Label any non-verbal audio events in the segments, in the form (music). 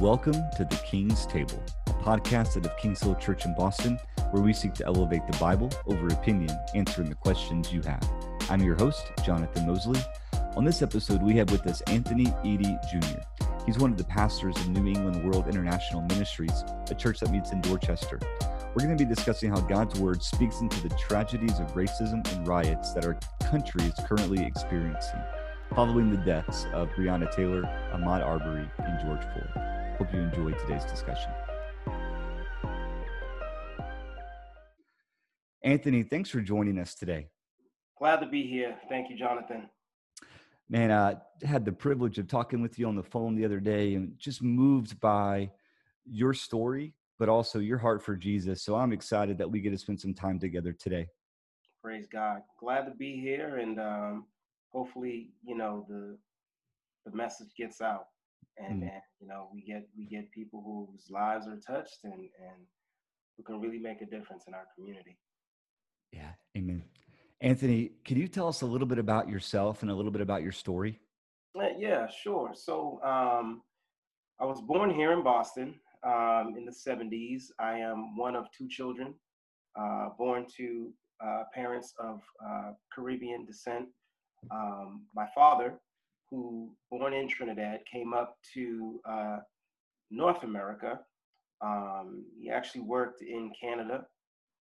Welcome to the King's Table, a podcast out of Kings Hill Church in Boston, where we seek to elevate the Bible over opinion, answering the questions you have. I'm your host, Jonathan Mosley. On this episode, we have with us Anthony Eady Jr. He's one of the pastors of New England World International Ministries, a church that meets in Dorchester. We're going to be discussing how God's Word speaks into the tragedies of racism and riots that our country is currently experiencing, following the deaths of Breonna Taylor, Ahmaud Arbery, and George Floyd. Hope you enjoyed today's discussion. Anthony, thanks for joining us today. Glad to be here. Thank you, Jonathan. Man, I had the privilege of talking with you on the phone the other day and just moved by your story, but also your heart for Jesus. So I'm excited that we get to spend some time together today. Praise God. Glad to be here and um, hopefully, you know, the the message gets out and, mm. and you know we get we get people whose lives are touched and and who can really make a difference in our community. Yeah amen. Anthony can you tell us a little bit about yourself and a little bit about your story? Uh, yeah sure. So um, i was born here in boston um, in the 70s i am one of two children uh, born to uh, parents of uh, caribbean descent. Um, my father who, born in Trinidad, came up to uh, North America. Um, he actually worked in Canada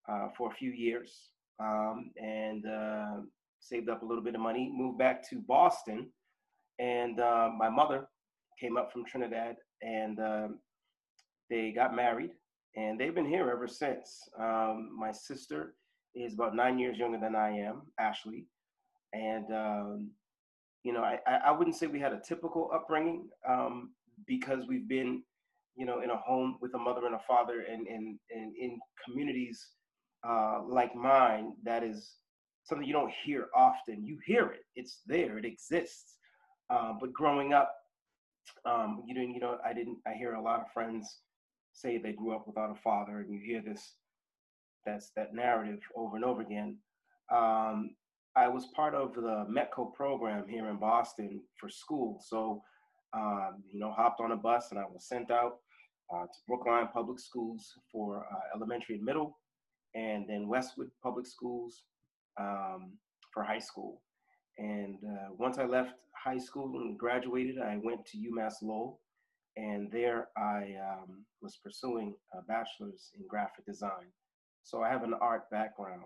uh, for a few years um, and uh, saved up a little bit of money, moved back to Boston. And uh, my mother came up from Trinidad and um, they got married and they've been here ever since. Um, my sister is about nine years younger than I am, Ashley. And um, you know, I, I wouldn't say we had a typical upbringing um, because we've been, you know, in a home with a mother and a father and, and, and in communities uh, like mine, that is something you don't hear often. You hear it, it's there, it exists. Uh, but growing up, um, you didn't, you know, I didn't, I hear a lot of friends say they grew up without a father and you hear this, that's that narrative over and over again. Um, I was part of the METCO program here in Boston for school. So, um, you know, hopped on a bus and I was sent out uh, to Brookline Public Schools for uh, elementary and middle, and then Westwood Public Schools um, for high school. And uh, once I left high school and graduated, I went to UMass Lowell, and there I um, was pursuing a bachelor's in graphic design. So I have an art background.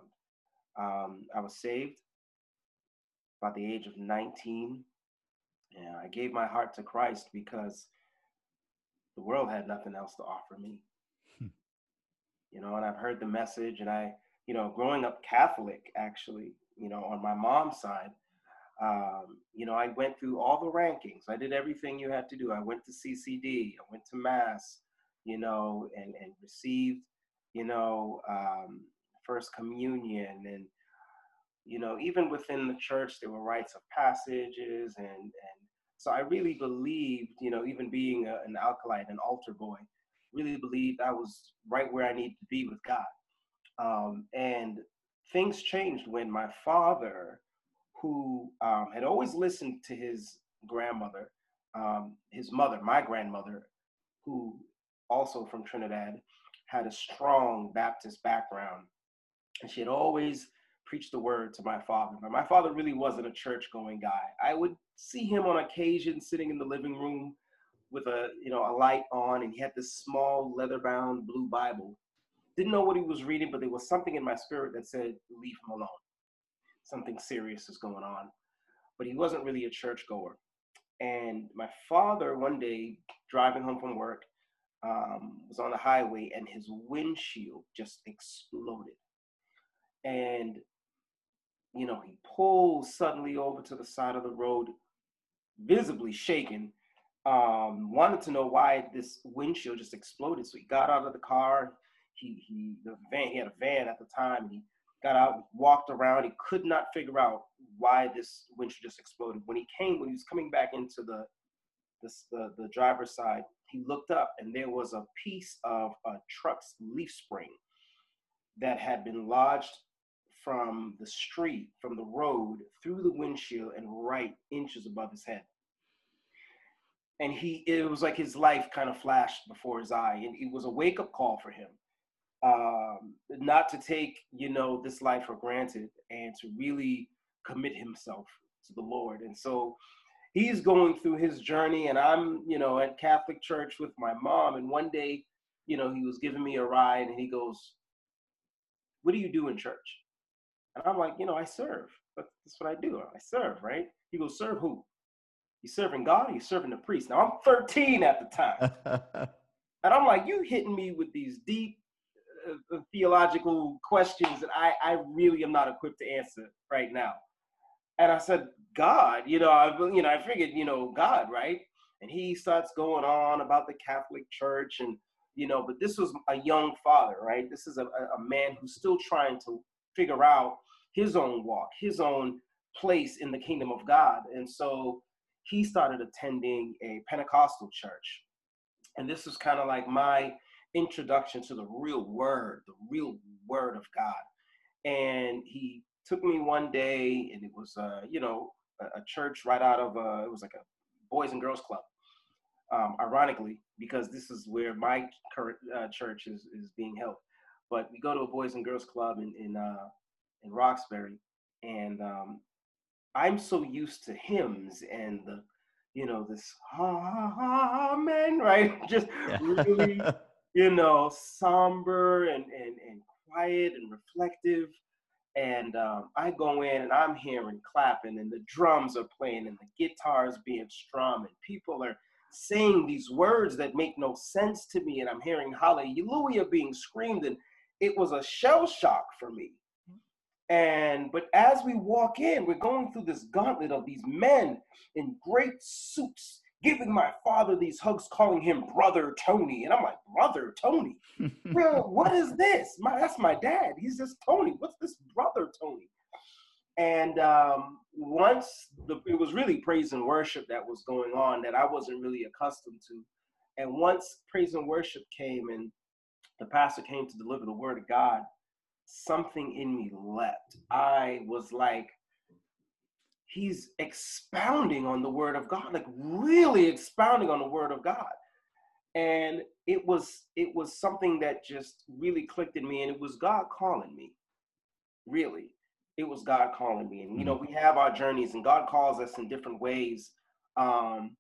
Um, I was saved about the age of 19. And I gave my heart to Christ because the world had nothing else to offer me. Hmm. You know, and I've heard the message, and I, you know, growing up Catholic, actually, you know, on my mom's side, um, you know, I went through all the rankings. I did everything you had to do. I went to CCD, I went to Mass, you know, and, and received, you know, um, First Communion and you know, even within the church, there were rites of passages. And, and so I really believed, you know, even being a, an acolyte, an altar boy, really believed I was right where I needed to be with God. Um, and things changed when my father, who um, had always listened to his grandmother, um, his mother, my grandmother, who also from Trinidad, had a strong Baptist background. And she had always preach the word to my father. But my father really wasn't a church going guy. I would see him on occasion sitting in the living room with a you know a light on and he had this small leather bound blue bible. Didn't know what he was reading but there was something in my spirit that said leave him alone. Something serious is going on. But he wasn't really a church goer. And my father one day driving home from work um, was on the highway and his windshield just exploded. And you know, he pulls suddenly over to the side of the road, visibly shaken. Um, wanted to know why this windshield just exploded. So he got out of the car. He he the van he had a van at the time. He got out, walked around. He could not figure out why this windshield just exploded. When he came, when he was coming back into the this, the the driver's side, he looked up and there was a piece of a truck's leaf spring that had been lodged from the street, from the road, through the windshield, and right inches above his head. and he it was like his life kind of flashed before his eye and it was a wake-up call for him um, not to take you know this life for granted and to really commit himself to the lord and so he's going through his journey and i'm you know at catholic church with my mom and one day you know he was giving me a ride and he goes what do you do in church and i'm like you know i serve that's what i do i serve right he goes serve who you serving God or you serving the priest? Now I'm 13 at the time. (laughs) and I'm like, you hitting me with these deep uh, uh, theological questions that I, I really am not equipped to answer right now. And I said, God, you know, I, you know, I figured, you know, God, right? And he starts going on about the Catholic Church and, you know, but this was a young father, right? This is a, a man who's still trying to figure out his own walk, his own place in the kingdom of God. And so he started attending a Pentecostal church. And this was kind of like my introduction to the real word, the real word of God. And he took me one day, and it was, uh, you know, a, a, church right out of, uh, it was like a boys and girls club. Um, ironically, because this is where my current uh, church is, is being held. But we go to a boys and girls club in in, uh, in Roxbury, and um, I'm so used to hymns and the, you know, this amen, (laughs) right? Just yeah. really, (laughs) you know, somber and, and, and quiet and reflective. And um, I go in and I'm hearing clapping and the drums are playing and the guitars being strummed and people are saying these words that make no sense to me. And I'm hearing hallelujah being screamed. And it was a shell shock for me and but as we walk in, we're going through this gauntlet of these men in great suits giving my father these hugs, calling him brother Tony. And I'm like, brother Tony? (laughs) Well, what is this? My, that's my dad. He's just Tony. What's this brother Tony? And um, once the, it was really praise and worship that was going on that I wasn't really accustomed to. And once praise and worship came and the pastor came to deliver the word of God, something in me leapt. I was like, he's expounding on the word of God, like really expounding on the word of God. And it was it was something that just really clicked in me, and it was God calling me. Really, it was God calling me. And you know, mm-hmm. we have our journeys, and God calls us in different ways. Um,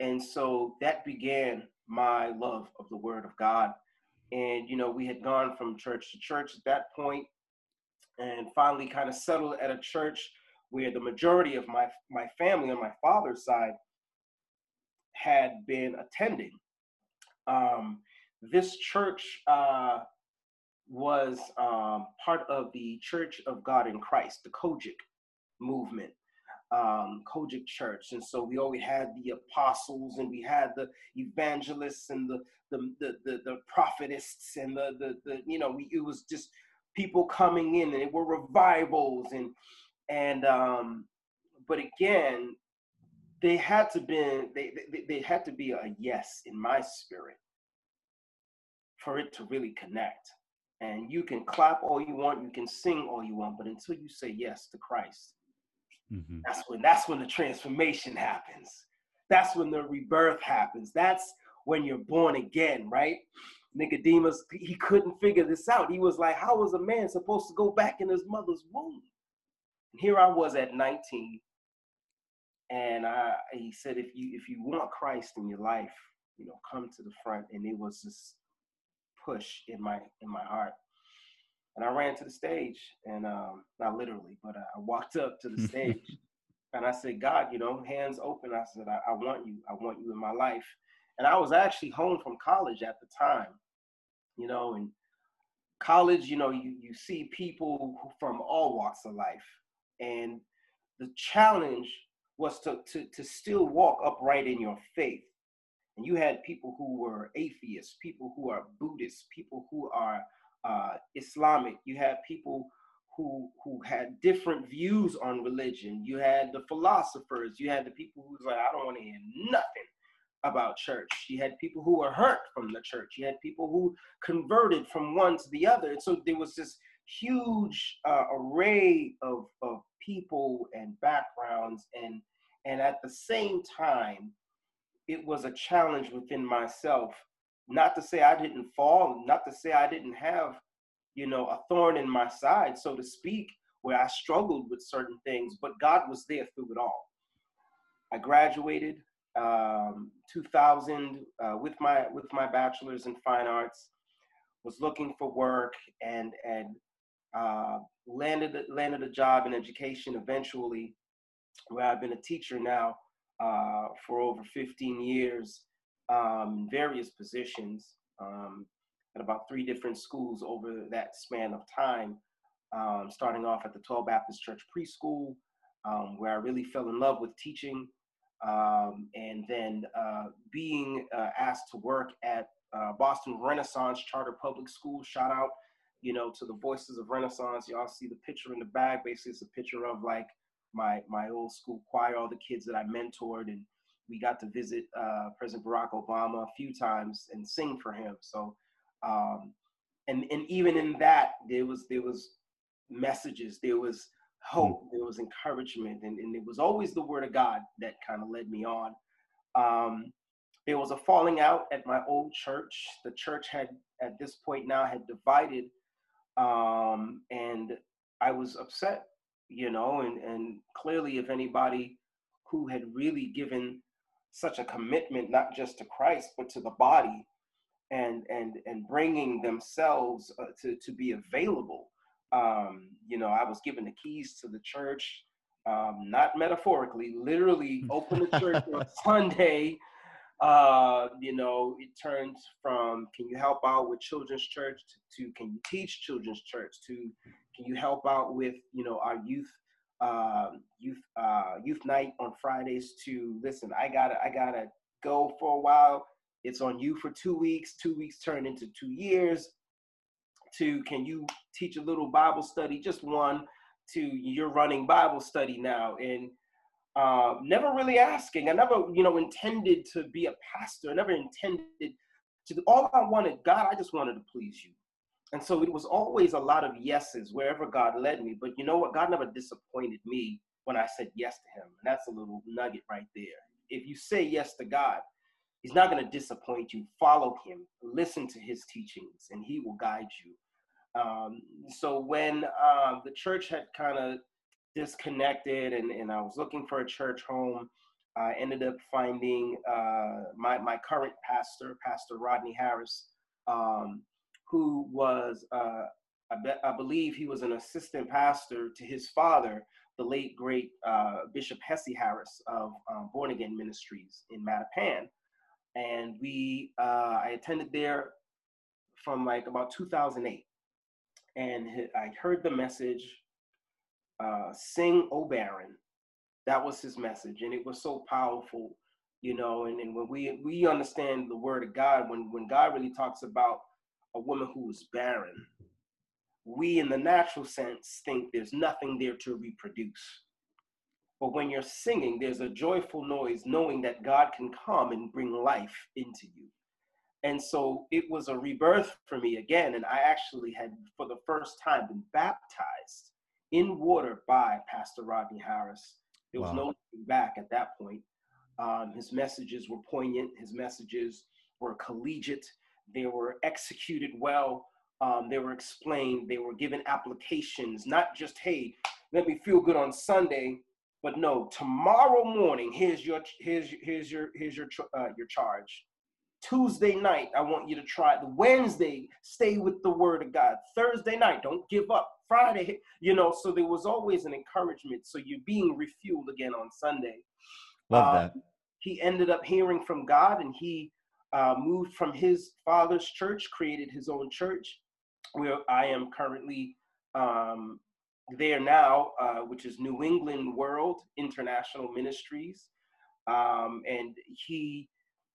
and so that began my love of the Word of God and you know we had gone from church to church at that point and finally kind of settled at a church where the majority of my my family on my father's side had been attending. Um, this church uh, was um, part of the church of god in christ the COGIC movement um, COGIC Church, and so we always had the apostles, and we had the evangelists, and the the the the, the prophetists, and the, the the you know we, it was just people coming in, and it were revivals, and and um, but again, they had to be they, they they had to be a yes in my spirit for it to really connect. And you can clap all you want, you can sing all you want, but until you say yes to Christ, Mm-hmm. That's when that's when the transformation happens. That's when the rebirth happens. That's when you're born again, right? Nicodemus, he couldn't figure this out. He was like, How was a man supposed to go back in his mother's womb? And here I was at 19. And I, he said, if you if you want Christ in your life, you know, come to the front. And it was this push in my in my heart. And I ran to the stage, and um, not literally, but I walked up to the (laughs) stage, and I said, God, you know, hands open. I said, I, I want you. I want you in my life. And I was actually home from college at the time, you know, and college, you know, you, you see people from all walks of life. And the challenge was to, to, to still walk upright in your faith. And you had people who were atheists, people who are Buddhists, people who are uh, Islamic. You had people who who had different views on religion. You had the philosophers. You had the people who was like, I don't want to hear nothing about church. You had people who were hurt from the church. You had people who converted from one to the other. And so there was this huge uh, array of, of people and backgrounds and and at the same time it was a challenge within myself. Not to say I didn't fall, not to say I didn't have, you know, a thorn in my side, so to speak, where I struggled with certain things, but God was there through it all. I graduated um, 2000 uh, with my with my bachelor's in fine arts. Was looking for work and and uh, landed landed a job in education eventually, where I've been a teacher now uh, for over 15 years um, in various positions um, at about three different schools over that span of time. Um, starting off at the 12 Baptist Church Preschool, um, where I really fell in love with teaching, um, and then uh, being uh, asked to work at uh, Boston Renaissance Charter Public School. Shout out, you know, to the Voices of Renaissance. Y'all see the picture in the back. Basically, it's a picture of like my my old school choir, all the kids that I mentored, and we got to visit uh, President Barack Obama a few times and sing for him. So, um, and and even in that, there was there was messages, there was hope, there was encouragement, and, and it was always the word of God that kind of led me on. Um, there was a falling out at my old church. The church had, at this point now, had divided, um, and I was upset you know, and, and clearly, if anybody who had really given such a commitment, not just to Christ, but to the body, and and and bringing themselves uh, to to be available. Um, you know, I was given the keys to the church, um, not metaphorically, literally (laughs) open the church on Sunday. Uh, you know, it turned from can you help out with children's church to, to can you teach children's church to can you help out with you know our youth uh, youth uh, youth night on Fridays? To listen, I gotta I gotta go for a while. It's on you for two weeks. Two weeks turn into two years. To can you teach a little Bible study? Just one. To you're running Bible study now, and uh, never really asking. I never, you know, intended to be a pastor. I never intended to. All I wanted, God, I just wanted to please you. And so it was always a lot of yeses wherever God led me. But you know what? God never disappointed me when I said yes to Him. And that's a little nugget right there. If you say yes to God, He's not going to disappoint you. Follow Him, listen to His teachings, and He will guide you. Um, so when uh, the church had kind of disconnected and, and I was looking for a church home, I ended up finding uh, my, my current pastor, Pastor Rodney Harris. Um, who was, uh, I, be, I, believe he was an assistant pastor to his father, the late great uh, Bishop Hesse Harris of um, Born Again Ministries in Mattapan. And we, uh, I attended there from like about 2008. And I heard the message, uh, Sing, O Barren. That was his message. And it was so powerful, you know. And, and when we, we understand the word of God, when, when God really talks about a woman who is barren, we in the natural sense think there's nothing there to reproduce. But when you're singing, there's a joyful noise knowing that God can come and bring life into you. And so it was a rebirth for me again. And I actually had, for the first time, been baptized in water by Pastor Rodney Harris. There was wow. no looking back at that point. Um, his messages were poignant, his messages were collegiate, they were executed well. Um, they were explained. They were given applications, not just, hey, let me feel good on Sunday, but no, tomorrow morning, here's your here's here's your here's your uh, your charge. Tuesday night, I want you to try The Wednesday, stay with the word of God. Thursday night, don't give up. Friday, you know, so there was always an encouragement. So you're being refueled again on Sunday. Love uh, that. He ended up hearing from God and he uh, moved from his father's church, created his own church, where I am currently um, there now, uh, which is New England World International Ministries. Um, and he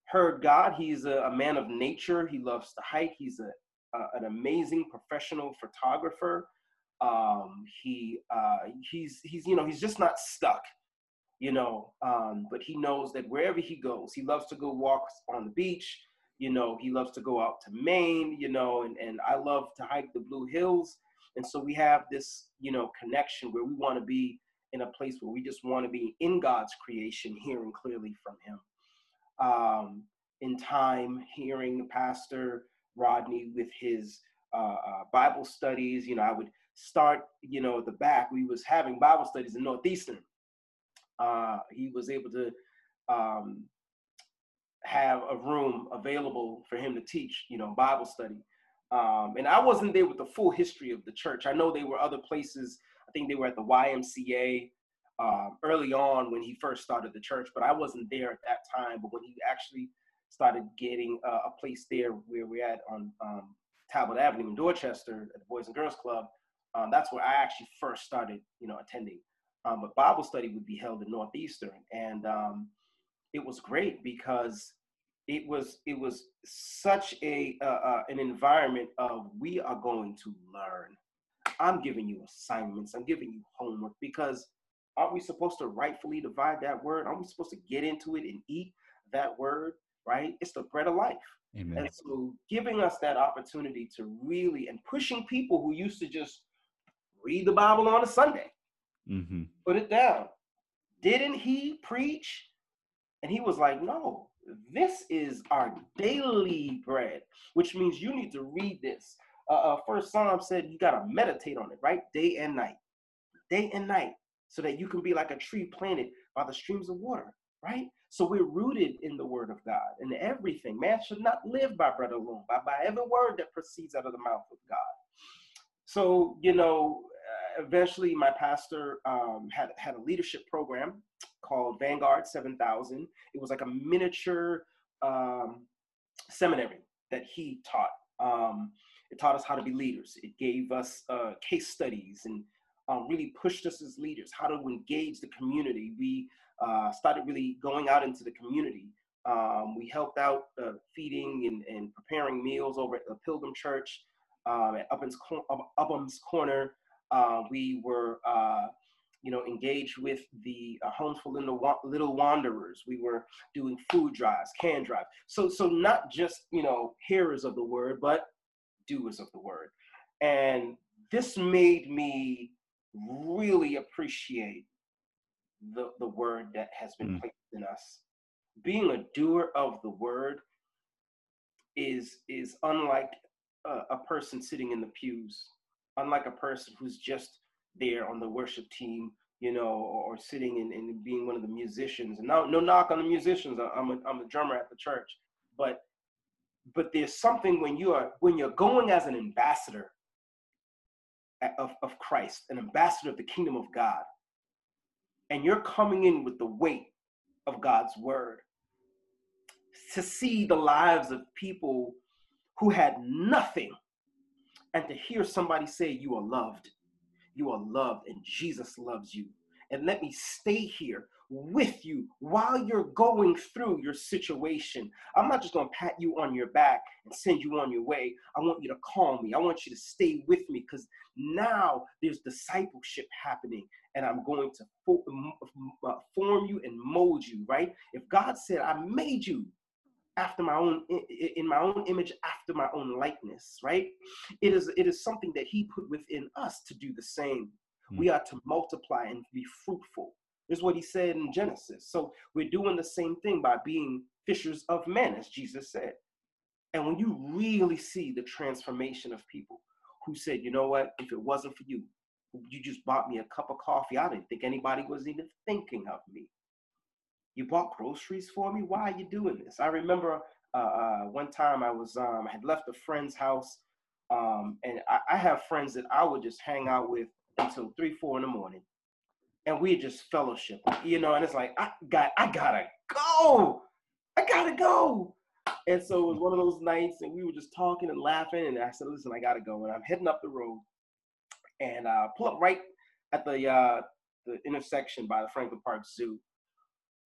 heard God. He's a, a, man of nature. He loves to hike. He's a, an amazing professional photographer. Um, he uh, he's he's you know he's just not stuck you know, um, but he knows that wherever he goes, he loves to go walks on the beach. You know, he loves to go out to Maine, you know, and, and I love to hike the Blue Hills. And so we have this, you know, connection where we want to be in a place where we just want to be in God's creation, hearing clearly from him. um, in time hearing Pastor Rodney with his uh, uh, Bible studies. You know, I would start, you know, at the back. We was having Bible studies in Northeastern. Uh, he was able to um, have a room available for him to teach, you know, Bible study. Um, and I wasn't there with the full history of the church. I know there were other places. I think they were at the YMCA um, early on when he first started the church, but I wasn't there at that time. But when he actually started getting uh, a place there where we're at on um, Talbot Avenue in Dorchester at the Boys and Girls Club, um, that's where I actually first started, you know, attending. Um, but Bible study would be held in Northeastern, and um, it was great because it was it was such a uh, uh, an environment of we are going to learn. I'm giving you assignments. I'm giving you homework because aren't we supposed to rightfully divide that word? Aren't we supposed to get into it and eat that word? Right? It's the bread of life. Amen. And so, giving us that opportunity to really and pushing people who used to just read the Bible on a Sunday, mm-hmm. put it down. Didn't he preach? And he was like, no, this is our daily bread, which means you need to read this. Uh, uh, First Psalm said you got to meditate on it, right? Day and night, day and night, so that you can be like a tree planted by the streams of water, right? So we're rooted in the word of God and everything. Man should not live by bread alone, but by every word that proceeds out of the mouth of God. So, you know, eventually my pastor um, had, had a leadership program called Vanguard 7000. It was like a miniature um, seminary that he taught. Um, it taught us how to be leaders. It gave us uh, case studies and um, really pushed us as leaders, how to engage the community. We uh, started really going out into the community. Um, we helped out uh, feeding and, and, preparing meals over at the Pilgrim Church um, at Upham's, Upham's Corner. Uh, we were uh, you know, engaged with the uh, Homes for Little, Little Wanderers. We were doing food drives, can drive. So, so not just, you know, hearers of the word, but doers of the word. And this made me really appreciate the, the word that has been mm. placed in us. Being a doer of the word is, is unlike a, a person sitting in the pews, unlike a person who's just there on the worship team, you know, or, or sitting and, and, being one of the musicians. And no, no knock on the musicians. I'm a, I'm a drummer at the church, but but there's something when you are when you're going as an ambassador of, of Christ, an ambassador of the kingdom of God, and you're coming in with the weight of God's word to see the lives of people who had nothing and to hear somebody say you are loved you are loved and Jesus loves you. And let me stay here with you while you're going through your situation. I'm not just going to pat you on your back and send you on your way. I want you to call me. I want you to stay with me because now there's discipleship happening and I'm going to uh, form you and mold you, right? If God said, I made you after my own in my own image after my own likeness right? It is it is something that he put within us to do the same. Mm. we are to multiply and be fruitful is what he said in genesis. So we're doing the same thing by being fishers of men as jesus said. And when you really see the transformation of people who said you know what? If it wasn't for you you just bought me a cup of coffee. I didn't think anybody was even thinking of me you bought groceries for me. Why are you doing this? I remember uh, uh, one time I was um, I had left a friend's house, um, and I, I, have friends that I would just hang out with until three, four in the morning, and we just fellowship, you know. And it's like I got, I gotta go, I gotta go. And so it was one of those nights, and we were just talking and laughing. And I said, "Listen, I gotta go." And I'm heading up the road, and uh, pull up right at the uh, the intersection by the Franklin Park Zoo.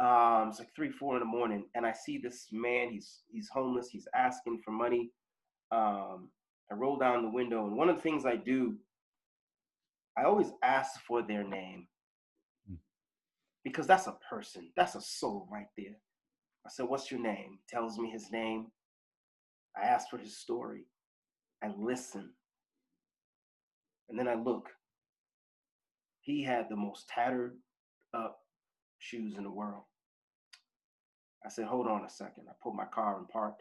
Um, it's like three, four in the morning, and I see this man. He's he's homeless. He's asking for money. Um, I roll down the window, and one of the things I do, I always ask for their name hmm. because that's a person. That's a soul right there. I said, "What's your name?" He tells me his name. I ask for his story. I listen, and then I look. He had the most tattered up shoes in the world I said, hold on a second. I put my car in park.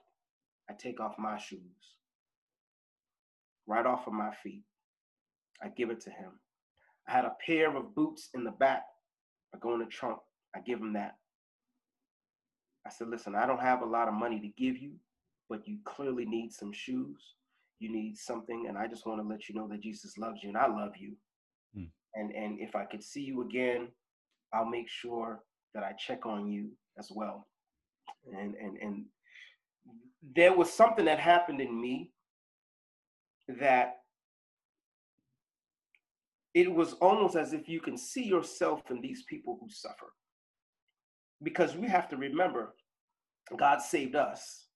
I take off my shoes, right off of my feet. I give it to him. I had a pair of boots in the back. I go in the trunk. I give him that. I said, listen, I don't have a lot of money to give you, but you clearly need some shoes. You need something, and I just want to let you know that Jesus loves you and I love you. Hmm. And and if I could see you again, I'll make sure that I check on you as well. And and and there was something that happened in me that it was almost as if you can see yourself in these people who suffer. Because we have to remember, God saved us,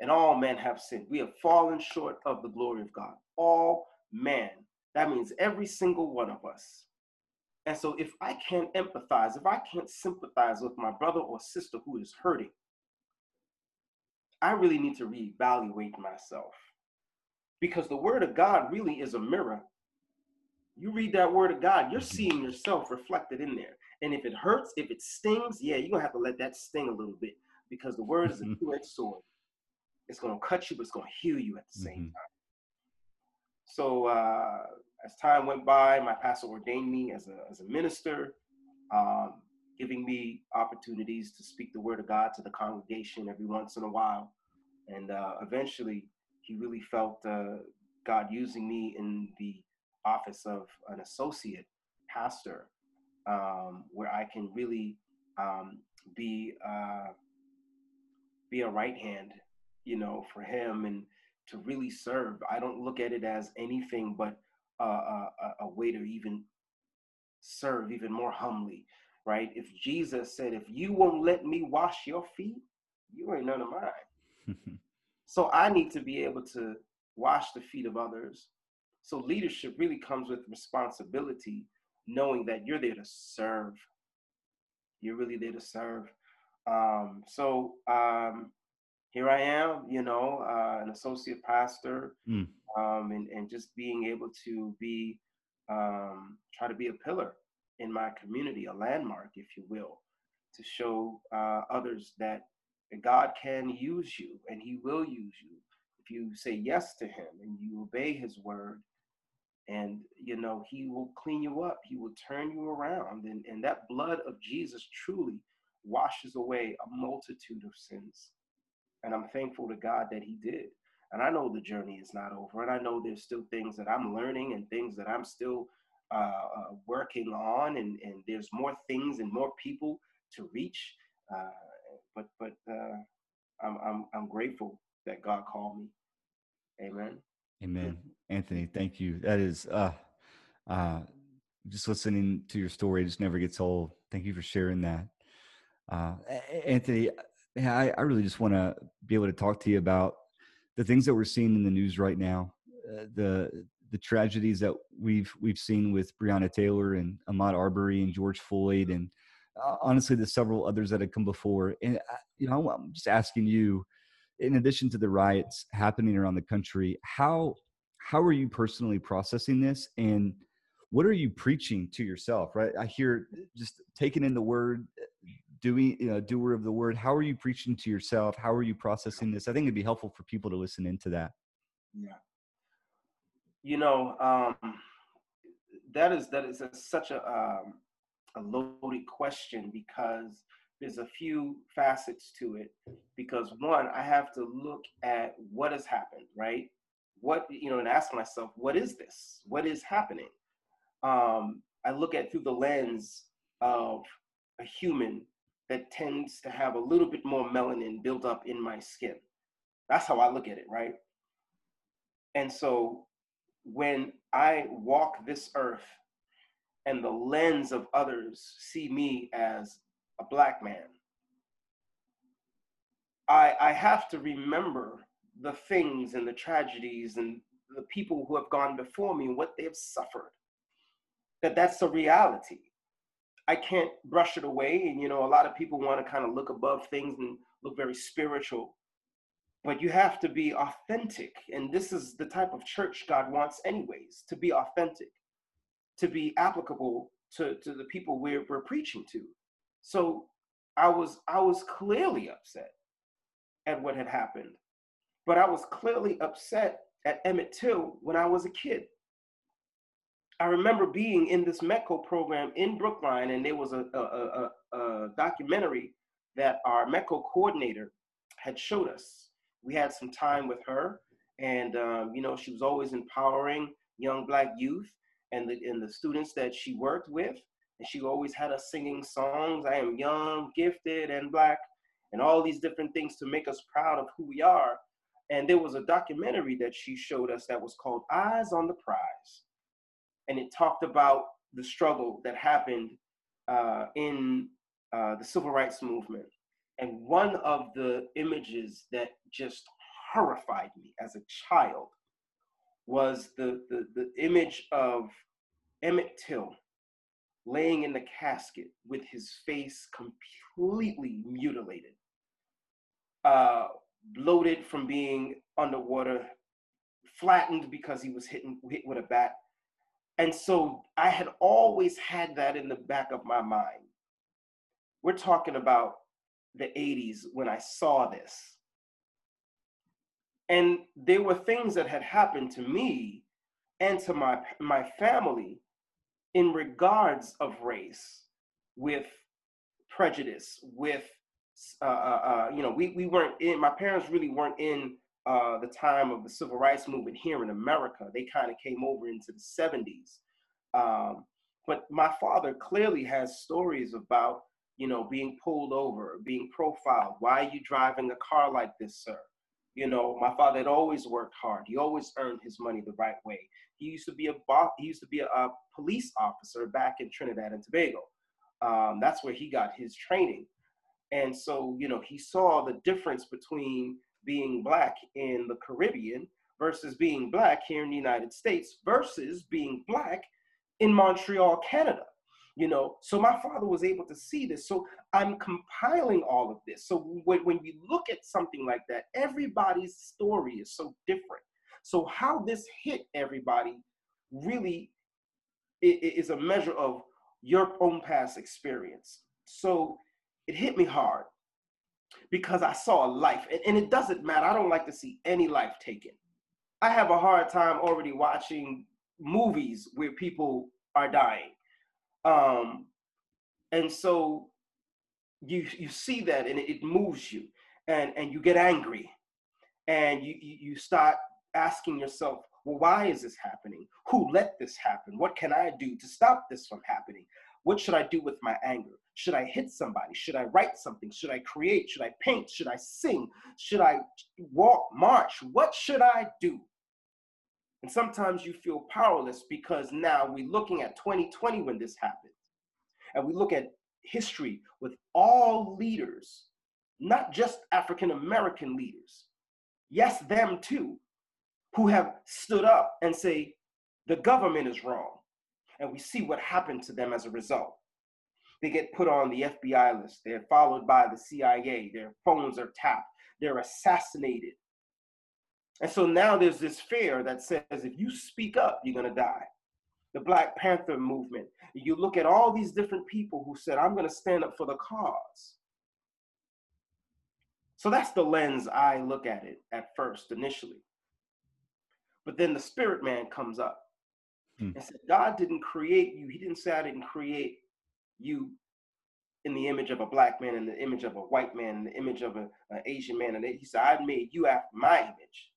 and all men have sinned. We have fallen short of the glory of God. All men. That means every single one of us. And so, if I can't empathize, if I can't sympathize with my brother or sister who is hurting, I really need to reevaluate myself. Because the word of God really is a mirror. You read that word of God, you're seeing yourself reflected in there. And if it hurts, if it stings, yeah, you're gonna have to let that sting a little bit because the word is a (laughs) two-edged sword. It's gonna cut you, but it's gonna heal you at the same mm-hmm. time. So uh, as time went by, my pastor ordained me as a, as a minister, um, giving me opportunities to speak the word of God to the congregation every once in a while. And uh, eventually, he really felt uh, God using me in the office of an associate pastor, um, where I can really um, be uh, be a right hand, you know, for him and to really serve. I don't look at it as anything but a, a way to even serve even more humbly, right? If Jesus said, if you won't let me wash your feet, you ain't none of mine. (laughs) so I need to be able to wash the feet of others. So leadership really comes with responsibility, knowing that you're there to serve. You're really there to serve. Um, so um, here I am, you know, uh, an associate pastor, mm. um, and, and just being able to be, um, try to be a pillar in my community, a landmark, if you will, to show uh, others that God can use you and He will use you if you say yes to Him and you obey His word. And you know He will clean you up. He will turn you around, and and that blood of Jesus truly washes away a multitude of sins. And I'm thankful to God that He did. And I know the journey is not over. And I know there's still things that I'm learning and things that I'm still uh, uh, working on. And, and there's more things and more people to reach. Uh, but but uh, I'm, I'm, I'm grateful that God called me. Amen. Amen. Anthony, thank you. That is, uh, uh, just listening to your story just never gets old. Thank you for sharing that. Uh, Anthony, yeah, I, I really just want to be able to talk to you about the things that we're seeing in the news right now, uh, the the tragedies that we've we've seen with Breonna Taylor and Ahmaud Arbery and George Floyd, and uh, honestly, the several others that have come before. And uh, you know, I'm just asking you, in addition to the riots happening around the country, how how are you personally processing this and what are you preaching to yourself right i hear just taking in the word doing you know, doer of the word how are you preaching to yourself? How are you processing this? I think it'd be helpful for people to listen into that. Yeah. You know um, that is that is a, such a um, a loaded question because there's a few facets to it. Because one i have to look at what has happened right? What you know and ask myself what is this? What is happening? Um, i look at through the lens of a human that tends to have a little bit more melanin built up in my skin. That's how I look at it, right? And so when I walk this earth and the lens of others see me as a black man, I, I have to remember the things and the tragedies and the people who have gone before me what they have suffered. That that's a reality. I can't brush it away. And you know, a lot of people want to kind of look above things and look very spiritual. But you have to be authentic. And this is the type of church God wants, anyways, to be authentic, to be applicable to, to the people we're, we're preaching to. So I was I was clearly upset at what had happened. But I was clearly upset at Emmett Till when I was a kid. I remember being in this METCO program in Brookline, and there was a, a, a, a documentary that our METCO coordinator had showed us. We had some time with her, and um, you know, she was always empowering young Black youth and the, and the students that she worked with. And she always had us singing songs, I am young, gifted, and Black, and all these different things to make us proud of who we are. And there was a documentary that she showed us that was called Eyes on the Prize and it talked about the struggle that happened uh, in uh, the civil rights movement. And one of the images that just horrified me as a child was the, the, the image of Emmett Till laying in the casket with his face completely mutilated, uh, bloated from being underwater, flattened because he was hit, hit with a bat, and so I had always had that in the back of my mind. We're talking about the 80s when I saw this. And there were things that had happened to me and to my, my family in regards of race with prejudice, with, uh, uh, uh, you know, we, we weren't in, my parents really weren't in uh, the time of the civil rights movement here in America. They kind of came over into the 70s. Um, but my father clearly has stories about, you know, being pulled over, being profiled. Why are you driving a car like this, sir? You know, my father had always worked hard. He always earned his money the right way. He used to be a he used to be a, a police officer back in Trinidad and Tobago. Um, that's where he got his training. And so, you know, he saw the difference between being black in the Caribbean versus being black here in the United States versus being black in Montreal, Canada. You know, so my father was able to see this. So I'm compiling all of this. So when, when you look at something like that, everybody's story is so different. So how this hit everybody really is a measure of your own past experience. So it hit me hard because I saw a life. And, and, it doesn't matter. I don't like to see any life taken. I have a hard time already watching movies where people are dying. Um, and so you you see that and it, moves you and, and you get angry and you, you start asking yourself, well, why is this happening? Who let this happen? What can I do to stop this from happening? What should I do with my anger? Should I hit somebody? Should I write something? Should I create? Should I paint? Should I sing? Should I walk, march? What should I do? And sometimes you feel powerless because now we're looking at 2020 when this happened. And we look at history with all leaders, not just African American leaders. Yes, them too, who have stood up and say, the government is wrong. And we see what happened to them as a result. They get put on the FBI list. They're followed by the CIA. Their phones are tapped. They're assassinated. And so now there's this fear that says if you speak up, you're going to die. The Black Panther movement. You look at all these different people who said, I'm going to stand up for the cause. So that's the lens I look at it at first, initially. But then the spirit man comes up hmm. and said, God didn't create you. He didn't say, I didn't create you in the image of a black man, in the image of a white man, in the image of an Asian man. And he said, I made you after my image.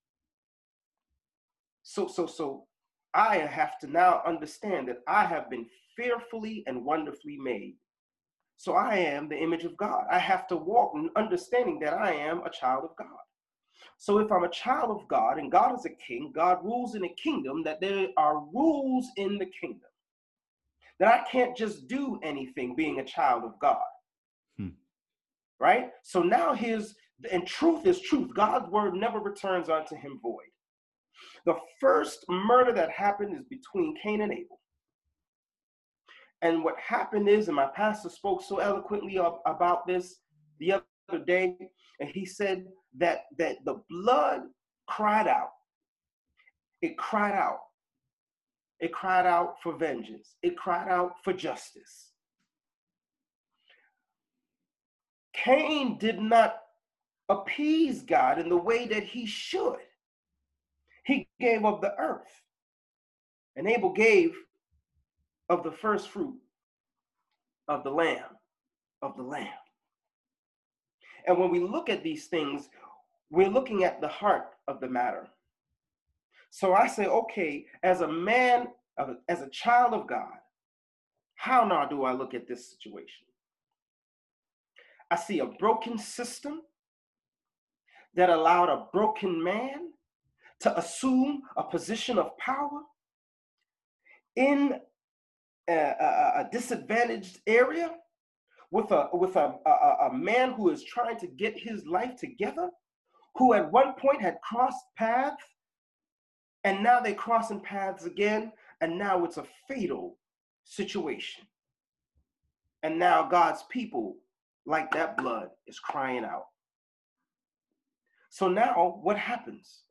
So, so, so I have to now understand that I have been fearfully and wonderfully made. So I am the image of God. I have to walk understanding that I am a child of God. So if I'm a child of God and God is a king, God rules in a kingdom, that there are rules in the kingdom. That I can't just do anything being a child of God. Hmm. Right? So now his, and truth is truth. God's word never returns unto him void. The first murder that happened is between Cain and Abel. And what happened is, and my pastor spoke so eloquently about this the other day, and he said that that the blood cried out. It cried out. It cried out for vengeance. It cried out for justice. Cain did not appease God in the way that he should. He gave of the earth, and Abel gave of the first fruit of the lamb, of the lamb. And when we look at these things, we're looking at the heart of the matter. So I say, okay, as a man, as a child of God, how now do I look at this situation? I see a broken system that allowed a broken man to assume a position of power in a, a, a disadvantaged area with a with a, a, a man who is trying to get his life together, who at one point had crossed paths, and now they're crossing paths again, and now it's a fatal situation. And now God's people, like that blood, is crying out. So now what happens?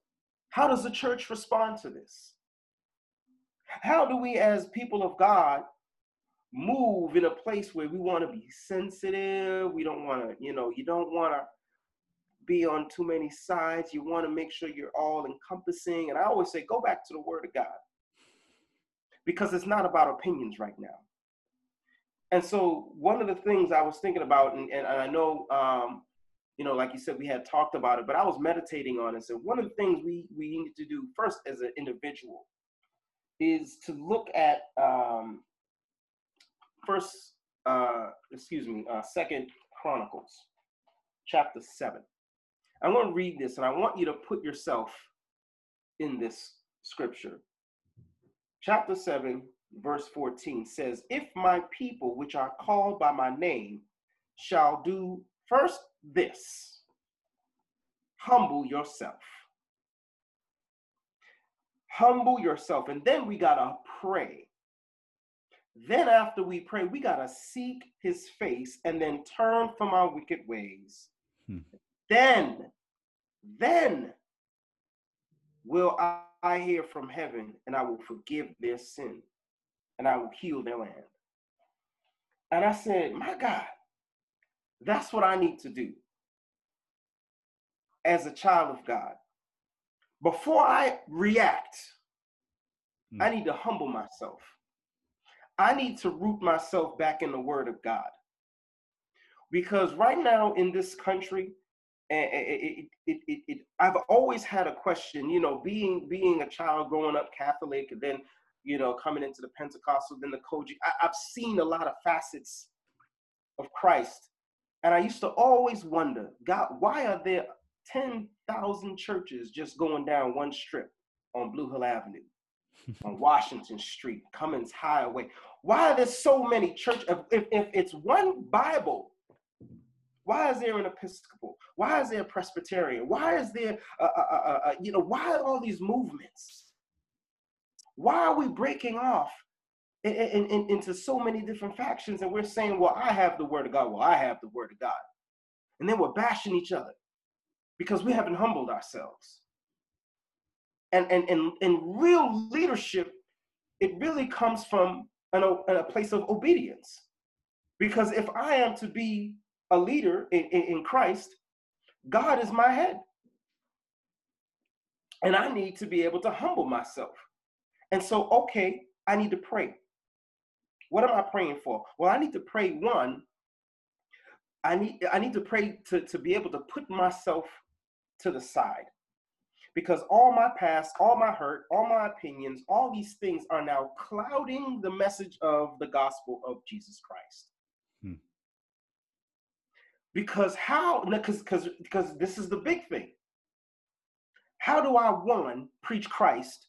How does the church respond to this? How do we, as people of God, move in a place where we want to be sensitive? We don't want to, you know, you don't want to be on too many sides. You want to make sure you're all encompassing. And I always say, go back to the Word of God because it's not about opinions right now. And so, one of the things I was thinking about, and, and I know, um, you know, like you said, we had talked about it, but I was meditating on it. So, one of the things we, we need to do first as an individual is to look at um, first, uh, excuse me, uh, Second Chronicles, chapter seven. I'm going to read this, and I want you to put yourself in this scripture. Chapter seven, verse 14 says, If my people, which are called by my name, shall do first this, humble yourself humble yourself. And then we got to pray. Then, after we pray, we got to seek his face and then turn from our wicked ways. Hmm. Then, then will I, I hear from heaven and I will forgive their sin and I will heal their land. And I said, My God, that's what I need to do as a child of God before I react, mm. I need to humble myself. I need to root myself back in the Word of God. Because right now in this country, it, it, it, it, I've always had a question, you know, being being a child growing up Catholic and then, you know, coming into the Pentecostal, then the COGIC, I, I've seen a lot of facets of Christ. And I used to always wonder, God, why are there 10,000 churches just going down one strip on Blue Hill Avenue, (laughs) on Washington Street, Cummins Highway. Why are there so many churches? If, if it's one Bible, why is there an Episcopal? Why is there a Presbyterian? Why is there, a, a, a, you know, why all these movements? Why are we breaking off in, in, in, into so many different factions and we're saying, well, I have the word of God. Well, I have the word of God. And then we're bashing each other because we haven't humbled ourselves. And, and, and, and real leadership, it really comes from an, a place of obedience. Because if I am to be a leader in, in, in Christ, God is my head. And I need to be able to humble myself. And so, okay, I need to pray. What am I praying for? Well, I need to pray one. I need I need to pray to, to be able to put myself to the side. Because all my past, all my hurt, all my opinions, all these things are now clouding the message of the gospel of Jesus Christ. Because how, because because this is the big thing. How do I one preach Christ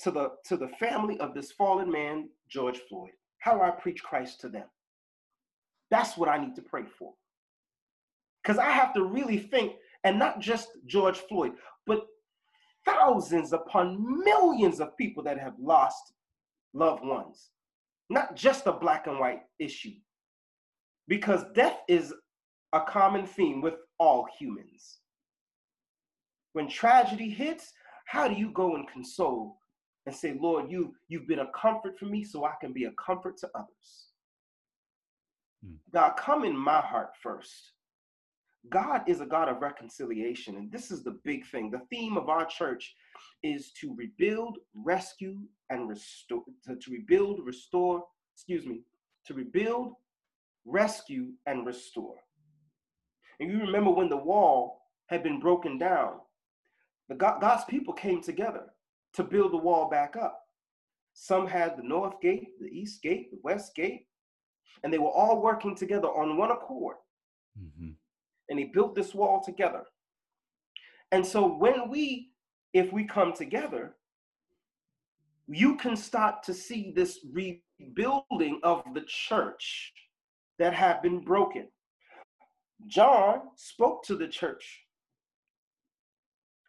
to the to the family of this fallen man, George Floyd? How do I preach Christ to them? That's what I need to pray for. Because I have to really think and not just George Floyd, but thousands upon millions of people that have lost loved ones. Not just a black and white issue, because death is a common theme with all humans. When tragedy hits, how do you go and console and say, Lord, you, you've been a comfort for me so I can be a comfort to others? mm. God, come in my heart first. God is a God of reconciliation. And this is the big thing. The theme of our church is to rebuild, rescue, and restore. To, to rebuild, restore, excuse me, to rebuild, rescue, and restore. And you remember when the wall had been broken down, the God, God's people came together to build the wall back up. Some had the north gate, the east gate, the west gate, and they were all working together on one accord. Mm-hmm. And he built this wall together. And so when we, if we come together, you can start to see this rebuilding of the church that have been broken. John spoke to the church.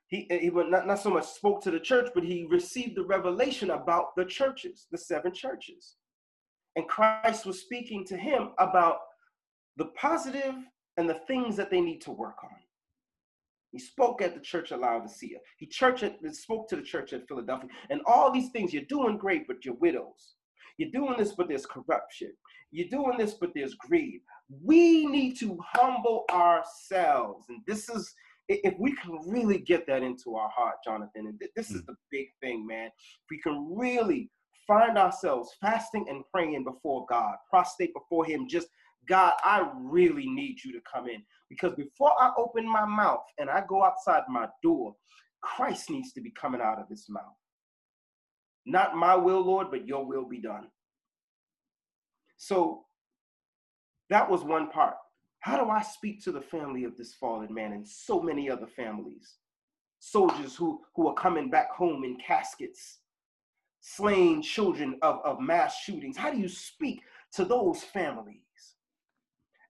He, he not, not so much spoke to the church, but he received the revelation about the churches, the seven churches. And Christ was speaking to him about the positive and the things that they need to work on. He spoke at the church of Laodicea. He church at, spoke to the church at Philadelphia. And all these things, you're doing great, but you're widows. You're doing this, but there's corruption. You're doing this, but there's greed. We need to humble ourselves. And this is, if we can really get that into our heart, Jonathan, and this is hmm. the big thing, man. If we can really find ourselves fasting and praying before God, prostrate before Him, just God, I really need you to come in. Because before I open my mouth and I go outside my door, Christ needs to be coming out of this mouth. Not my will, Lord, but your will be done. So that was one part. How do I speak to the family of this fallen man and so many other families? Soldiers who, who are coming back home in caskets, slain children of, of mass shootings. How do you speak to those families?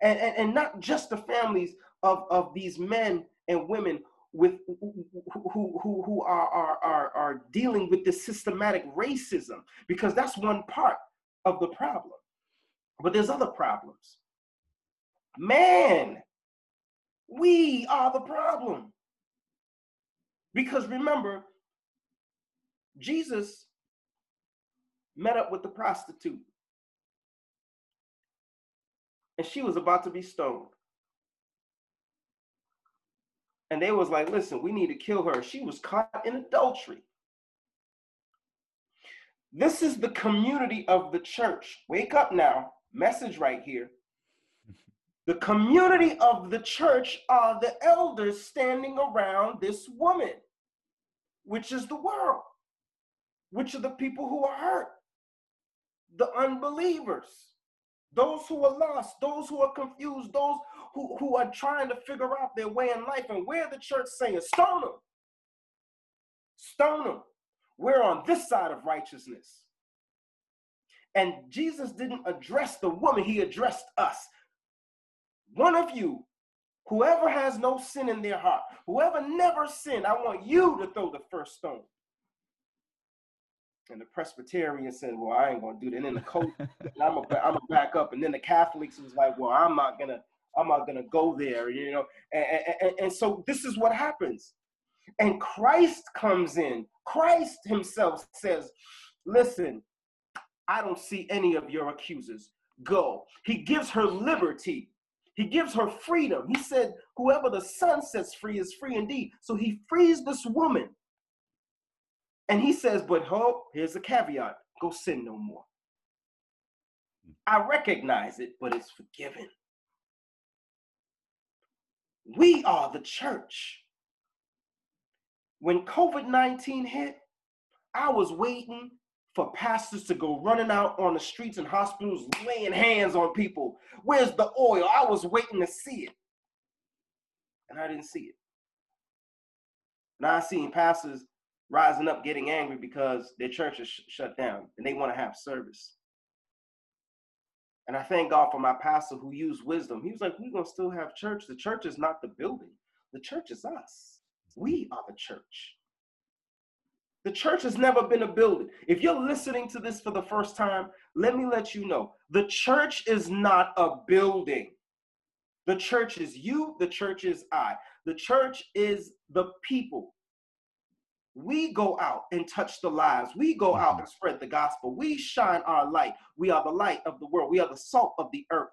And, and, and not just the families of, of these men and women with who, who, who are, are, are, are dealing with this systematic racism, because that's one part of the problem. But there's other problems. Man, we are the problem. Because remember, Jesus met up with the prostitute. And she was about to be stoned. And they was like, listen, we need to kill her. She was caught in adultery. This is the community of the church. Wake up now. Message right here. The community of the church are the elders standing around this woman, which is the world, which are the people who are hurt, the unbelievers, those who are lost, those who are confused, those who, who are trying to figure out their way in life. And where the church saying, stone them, stone them. We're on this side of righteousness. And Jesus didn't address the woman, he addressed us. One of you, whoever has no sin in their heart, whoever never sinned, I want you to throw the first stone. And the Presbyterian said, Well, I ain't gonna do that. And then the coach, I'm gonna I'm gonna back up. And then the Catholics was like, Well, I'm not gonna, I'm not gonna go there, you know. And, and, and so this is what happens. And Christ comes in. Christ himself says, Listen, I don't see any of your accusers. Go. He gives her liberty. He gives her freedom. He said, Whoever the Son sets free is free indeed. So he frees this woman. And he says, But hope, here's a caveat go sin no more. I recognize it, but it's forgiven. We are the church. When COVID 19 hit, I was waiting for pastors to go running out on the streets and hospitals laying hands on people. Where's the oil? I was waiting to see it. And I didn't see it. Now I seen pastors rising up getting angry because their church is sh- shut down and they want to have service. And I thank God for my pastor who used wisdom. He was like, We're going to still have church. The church is not the building, the church is us. We are the church. The church has never been a building. If you're listening to this for the first time, let me let you know the church is not a building. The church is you, the church is I. The church is the people. We go out and touch the lives. We go out mm-hmm. and spread the gospel. We shine our light. We are the light of the world. We are the salt of the earth.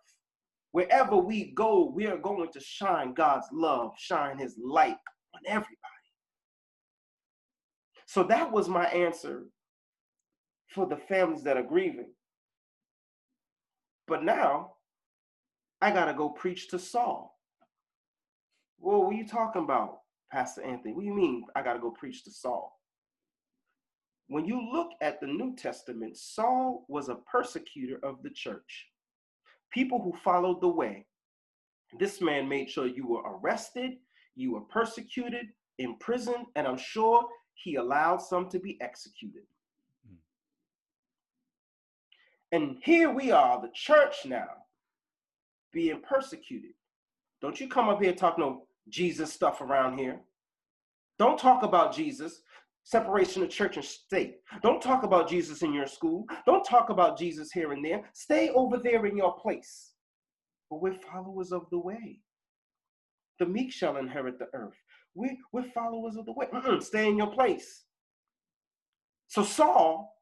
Wherever we go, we are going to shine God's love, shine his light on everybody. So that was my answer for the families that are grieving. But now I got to go preach to Saul. Well, what are you talking about, Pastor Anthony? What do you mean I got to go preach to Saul? When you look at the New Testament, Saul was a persecutor of the church. People who followed the way. This man made sure you were arrested, you were persecuted, imprisoned, and I'm sure he allowed some to be executed. Hmm. And here we are, the church now, being persecuted. Don't you come up here talk no Jesus stuff around here. Don't talk about Jesus separation of church and state. Don't talk about Jesus in your school. Don't talk about Jesus here and there. Stay over there in your place. But we're followers of the way. The meek shall inherit the earth. We, we're followers of the way. Mm-mm, stay in your place. So Saul,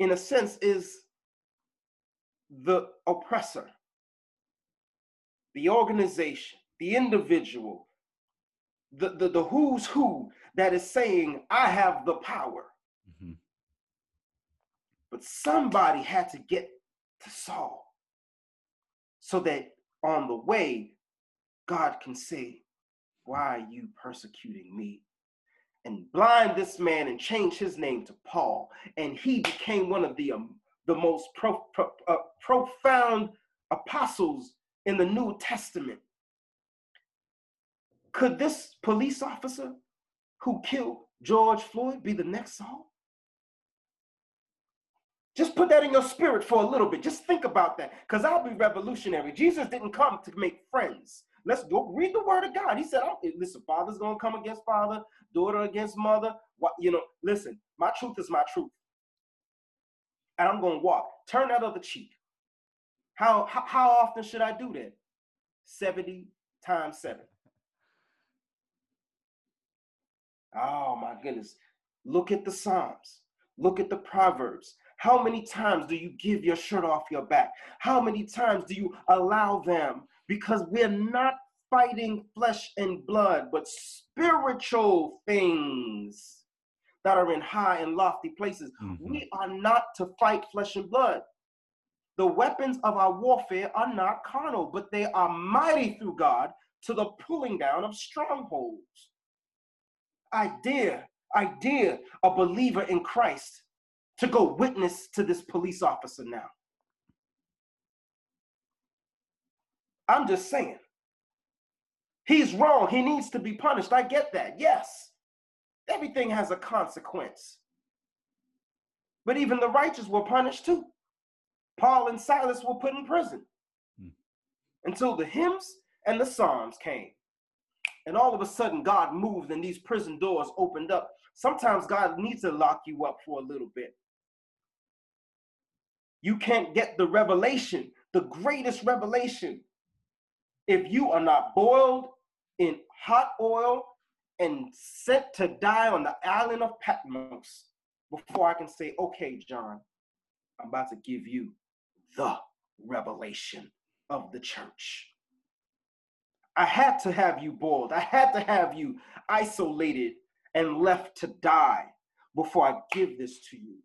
in a sense, is the oppressor, the organization, the individual, the, the, the who's who that is saying, I have the power. Mm-hmm. But somebody had to get to Saul so that on the way, God can say, Why are you persecuting me? And blind this man and change his name to Paul. And he became one of the, um, the most pro, pro, uh, profound apostles in the New Testament. Could this police officer who killed George Floyd be the next Saul? Just put that in your spirit for a little bit. Just think about that because I'll be revolutionary. Jesus didn't come to make friends. Let's go read the word of God. He said, oh, listen, father's going to come against father, daughter against mother. What, you know, listen, my truth is my truth. And I'm going to walk. Turn that other cheek. How, how, how often should I do that? 70 times 7. Oh my goodness. Look at the Psalms. Look at the Proverbs. How many times do you give your shirt off your back? How many times do you allow them? Because we're not fighting flesh and blood, but spiritual things that are in high and lofty places. Mm-hmm. We are not to fight flesh and blood. The weapons of our warfare are not carnal, but they are mighty through God to the pulling down of strongholds. I dare, I dare a believer in Christ to go witness to this police officer now. I'm just saying. He's wrong. He needs to be punished. I get that. Yes. Everything has a consequence. But even the righteous were punished too. Paul and Silas were put in prison hmm. until the hymns and the psalms came. And all of a sudden, God moved and these prison doors opened up. Sometimes God needs to lock you up for a little bit. You can't get the revelation, the greatest revelation, if you are not boiled in hot oil and sent to die on the island of Patmos before I can say, okay, John, I'm about to give you the revelation of the church. I had to have you boiled. I had to have you isolated and left to die before I give this to you.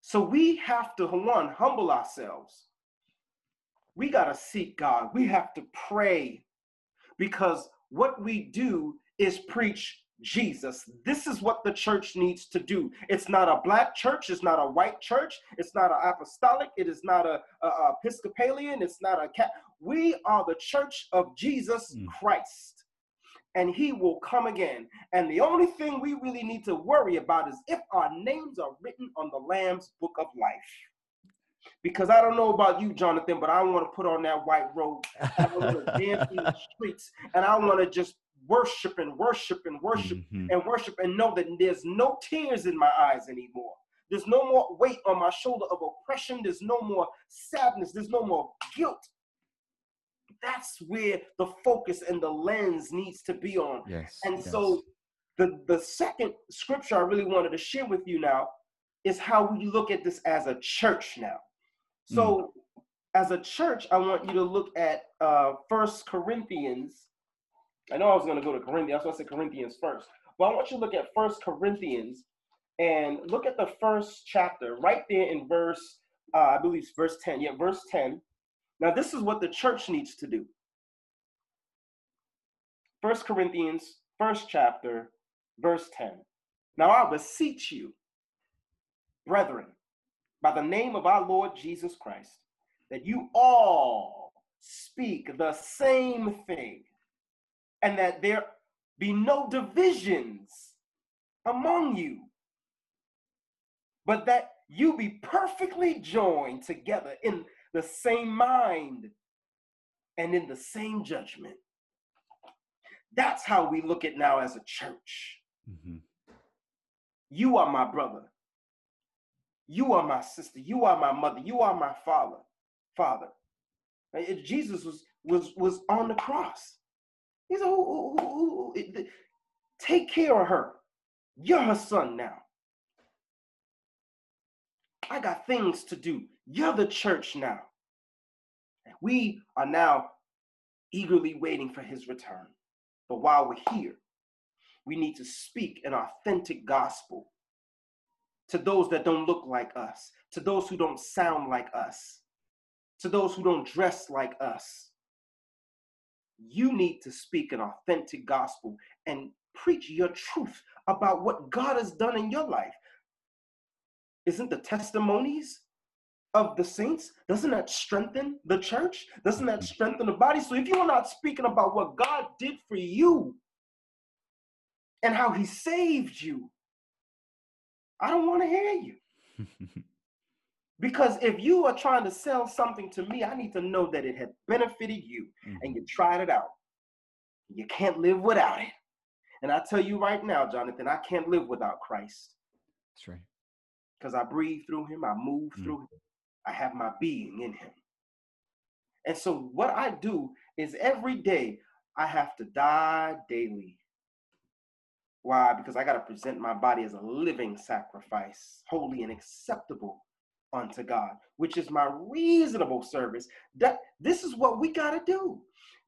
So we have to, one, humble ourselves. We got to seek God. We have to pray because what we do is preach Jesus. This is what the church needs to do. It's not a black church. It's not a white church. It's not an apostolic. It is not a, a, a Episcopalian. It's not a cat. We are the church of Jesus mm. Christ. And he will come again. And the only thing we really need to worry about is if our names are written on the Lamb's book of life. Because I don't know about you, Jonathan, but I want to put on that white robe. I want to dance in the streets. And I want to just worship and worship and worship mm-hmm. and worship and know that there's no tears in my eyes anymore. There's no more weight on my shoulder of oppression. There's no more sadness. There's no more guilt. That's where the focus and the lens needs to be on. Yes. And yes. so the, the second scripture I really wanted to share with you now is how we look at this as a church now. So, mm. as a church, I want you to look at uh, First Corinthians. I know I was going to go to Corinthians. That's why I said Corinthians first. But I want you to look at First Corinthians and look at the first chapter right there in verse, uh, I believe it's verse 10. Yeah, verse 10. Now, this is what the church needs to do. First Corinthians, first chapter, verse 10. Now I beseech you, brethren, by the name of our Lord Jesus Christ, that you all speak the same thing, and that there be no divisions among you, but that you be perfectly joined together in the same mind and in the same judgment. That's how we look at now as a church. Mm-hmm. You are my brother. You are my sister. You are my mother. You are my father. Father. Jesus was was was on the cross. He said, take care of her. You're her son now. I got things to do. You're the church now. We are now eagerly waiting for his return. But while we're here, we need to speak an authentic gospel to those that don't look like us, to those who don't sound like us, to those who don't dress like us. You need to speak an authentic gospel and preach your truth about what God has done in your life. Isn't the testimonies of the saints, doesn't that strengthen the church? Doesn't that mm-hmm. strengthen the body? So if you're not speaking about what God did for you and how he saved you, I don't want to hear you. (laughs) because if you are trying to sell something to me, I need to know that it had benefited you mm-hmm. and you tried it out. You can't live without it. And I tell you right now, Jonathan, I can't live without Christ. That's right. Because I breathe through him, I move mm-hmm. through him, I have my being in him. And so what I do is every day I have to die daily. Why? Because I got to present my body as a living sacrifice, holy and acceptable unto God, which is my reasonable service. That this is what we got to do.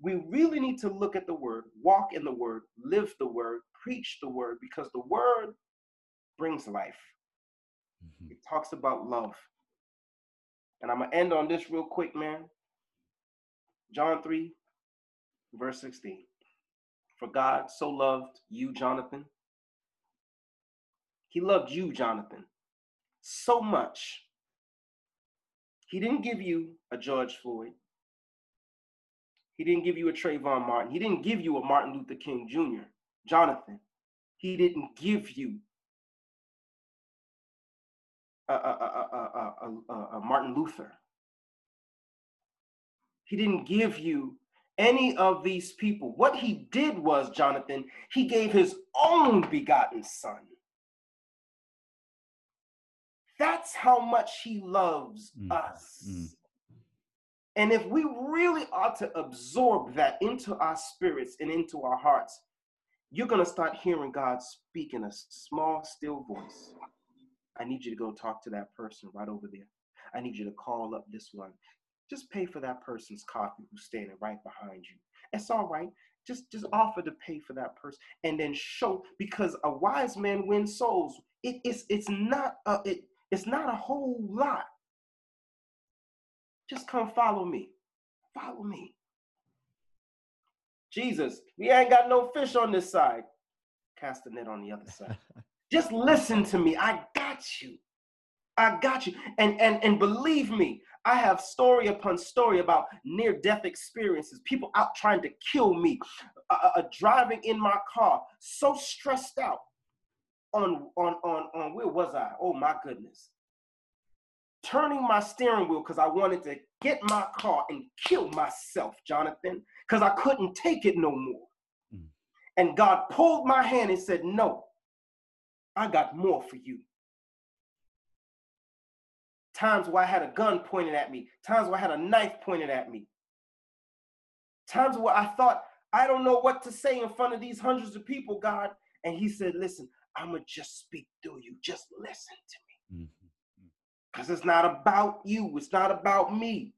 We really need to look at the word, walk in the word, live the word, preach the word, because the word brings life. Mm-hmm. It talks about love. And I'm going to end on this real quick, man. John 3, verse 16. For God so loved you, Jonathan. He loved you, Jonathan, so much. He didn't give you a George Floyd. He didn't give you a Trayvon Martin. He didn't give you a Martin Luther King Jr. Jonathan, he didn't give you a, a, a, a, Martin Luther. He didn't give you any of these people. What he did was, Jonathan, he gave his own begotten son. That's how much he loves mm. us. Mm. And if we really ought to absorb that into our spirits and into our hearts, you're going to start hearing God speak in a small, still voice. I need you to go talk to that person right over there. I need you to call up this one. Just pay for that person's coffee who's standing right behind you. It's all right. Just just offer to pay for that person and then show because a wise man wins souls. It, it's it's not a it, it's not a whole lot. Just come follow me. Follow me. Jesus, we ain't got no fish on this side. Cast the net on the other (laughs) side. Just listen to me. I got you. I got you. And and and believe me, I have story upon story about near death experiences. People out trying to kill me, uh, uh, driving in my car, so stressed out. On on on on where was I? Oh my goodness. Turning my steering wheel because I wanted to get my car and kill myself, Jonathan, because I couldn't take it no more. Mm. And God pulled my hand and said, No, I got more for you. Times where I had a gun pointed at me, times where I had a knife pointed at me, times where I thought, I don't know what to say in front of these hundreds of people, God. And He said, Listen, I'm going to just speak through you. Just listen to me. Mm-hmm. Because it's not about you, it's not about me.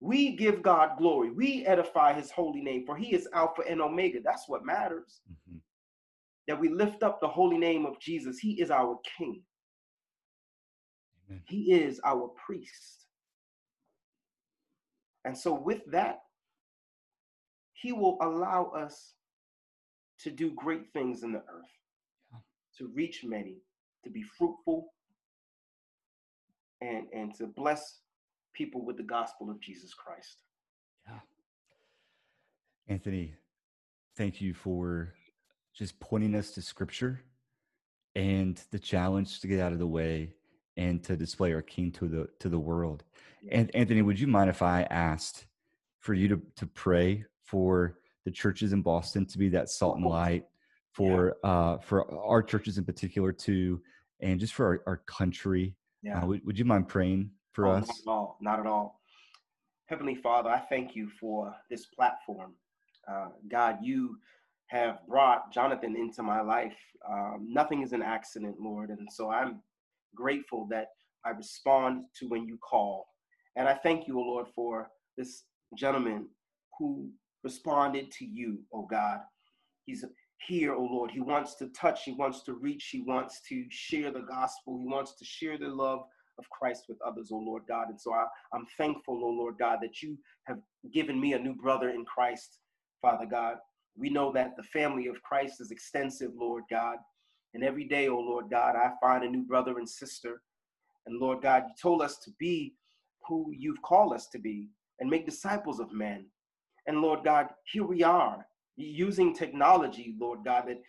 We give God glory. We edify his holy name, for he is Alpha and Omega. That's what matters. Mm-hmm. That we lift up the holy name of Jesus. He is our King, Amen. he is our priest. And so, with that, he will allow us to do great things in the earth. To reach many, to be fruitful, and, and to bless people with the gospel of Jesus Christ. Yeah. Anthony, thank you for just pointing us to scripture and the challenge to get out of the way and to display our king to the to the world. And Anthony, would you mind if I asked for you to to pray for the churches in Boston to be that salt and light for yeah. uh for our churches in particular too and just for our, our country. Yeah. Uh, would, would you mind praying for oh, us? Not at all. Not at all. Heavenly Father, I thank you for this platform. Uh, God, you have brought Jonathan into my life. Um, nothing is an accident, Lord. And so I'm grateful that I respond to when you call. And I thank you, O Lord, for this gentleman who responded to you, oh God. He's here, oh Lord. He wants to touch, he wants to reach, he wants to share the gospel, he wants to share the love of Christ with others, oh Lord God. And so I, I'm thankful, oh Lord God, that you have given me a new brother in Christ, Father God. We know that the family of Christ is extensive, Lord God. And every day, oh Lord God, I find a new brother and sister. And Lord God, you told us to be who you've called us to be and make disciples of men. And Lord God, here we are using technology, Lord God, that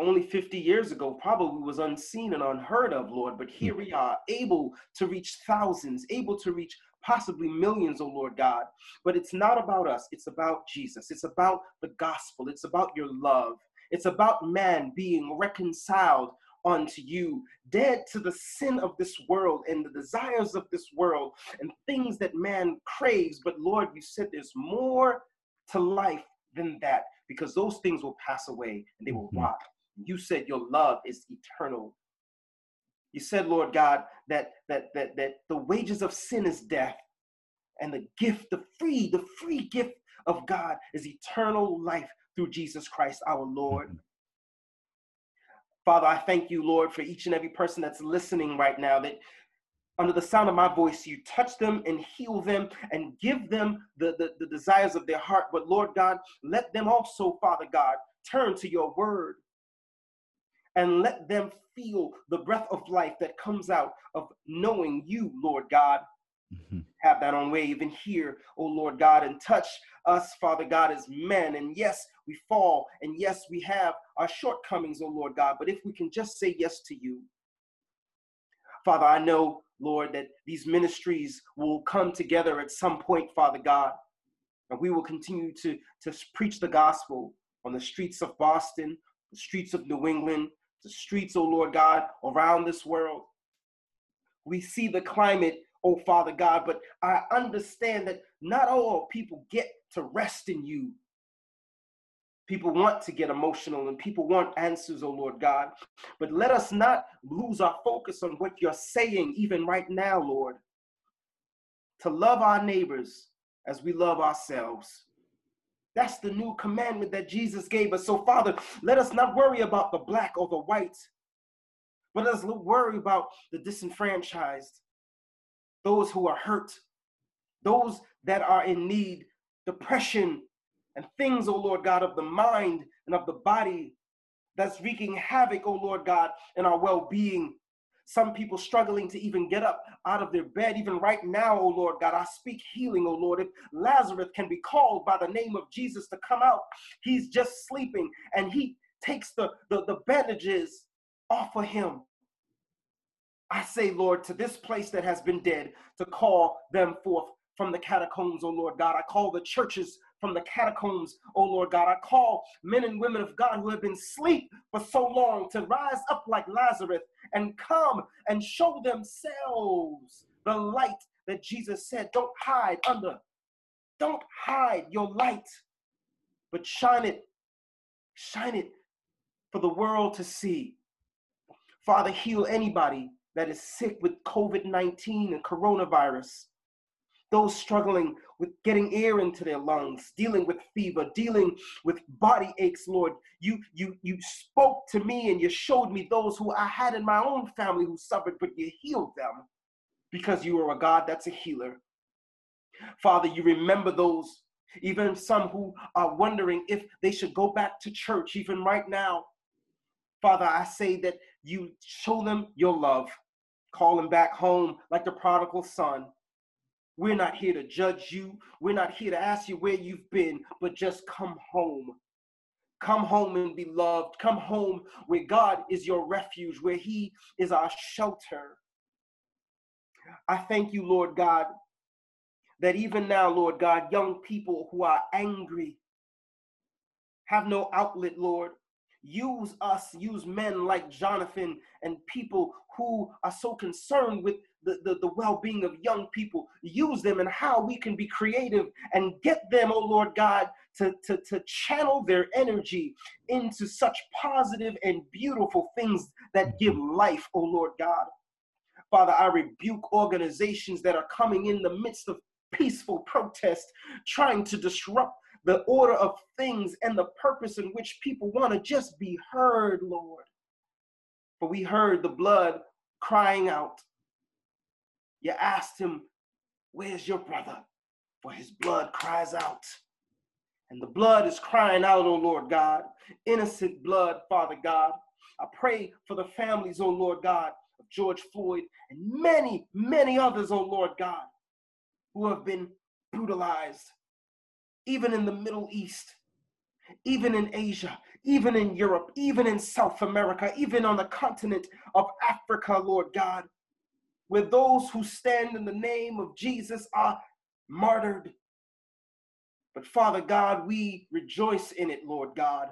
only 50 years ago probably was unseen and unheard of, Lord. But here we are, able to reach thousands, able to reach possibly millions, oh Lord God. But it's not about us, it's about Jesus. It's about the gospel, it's about your love. It's about man being reconciled unto you, dead to the sin of this world and the desires of this world and things that man craves. But Lord, you said there's more to life than that because those things will pass away and they will mm-hmm. rot. You said your love is eternal. You said, Lord God, that that that that the wages of sin is death, and the gift, the free, the free gift of God is eternal life through Jesus Christ our Lord. Mm-hmm. Father, I thank you, Lord, for each and every person that's listening right now, that under the sound of my voice, you touch them and heal them and give them the, the, the, desires of their heart. But Lord God, let them also, Father God, turn to your word and let them feel the breath of life that comes out of knowing you, Lord God. Mm-hmm. Have that on way, even here, oh Lord God, and touch us, Father God, as men. And yes, we fall, and yes, we have our shortcomings, oh Lord God, but if we can just say yes to you. Father, I know, Lord, that these ministries will come together at some point, Father God, and we will continue to, to preach the gospel on the streets of Boston, the streets of New England, the streets, oh Lord God, around this world. We see the climate oh Father God, but I understand that not all people get to rest in you. People want to get emotional and people want answers, oh Lord God. But let us not lose our focus on what you're saying, even right now, Lord. To love our neighbors as we love ourselves. That's the new commandment that Jesus gave us. So, Father, let us not worry about the black or the white, but let us worry about the disenfranchised those who are hurt, those that are in need, depression, and things, O Lord God, of the mind and of the body that's wreaking havoc, O Lord God, in our well being. Some people struggling to even get up out of their bed, even right now, O Lord God. I speak healing, O Lord. If Lazarus can be called by the name of Jesus to come out, he's just sleeping and he takes the, the, the bandages off of him I say, Lord, to this place that has been dead, to call them forth from the catacombs, O Lord God. I call the churches from the catacombs, oh Lord God. I call men and women of God who have been asleep for so long to rise up like Lazarus and come and show themselves the light that Jesus said, don't hide under. Don't hide your light, but shine it. Shine it for the world to see. Father, heal anybody that is sick with COVID 19 and coronavirus, those struggling with getting air into their lungs, dealing with fever, dealing with body aches, Lord. You, you, you spoke to me and you showed me those who I had in my own family who suffered, but you healed them because you are a God that's a healer. Father, you remember those, even some who are wondering if they should go back to church, even right now. Father, I say that you show them your love, call them back home like the prodigal son. We're not here to judge you. We're not here to ask you where you've been, but just come home. Come home and be loved. Come home where God is your refuge, where He is our shelter. I thank you, Lord God, that even now, Lord God, young people who are angry have no outlet, Lord. Use us, use men like Jonathan and people who are so concerned with the, the, the well being of young people. Use them and how we can be creative and get them, oh Lord God, to, to, to channel their energy into such positive and beautiful things that give life, oh Lord God. Father, I rebuke organizations that are coming in the midst of peaceful protest, trying to disrupt the order of things and the purpose in which people want to just be heard, Lord. For we heard the blood crying out. You asked him, Where's your brother? For his blood cries out. And the blood is crying out, O Lord God. Innocent blood, Father God. I pray for the families, O Lord God, of George Floyd and many, many others, O Lord God, who have been brutalized, even in the Middle East, even in Asia, even in Europe, even in South America, even on the continent of Africa, Lord God, where those who stand in the name of Jesus are martyred. But Father God, we rejoice in it, Lord God.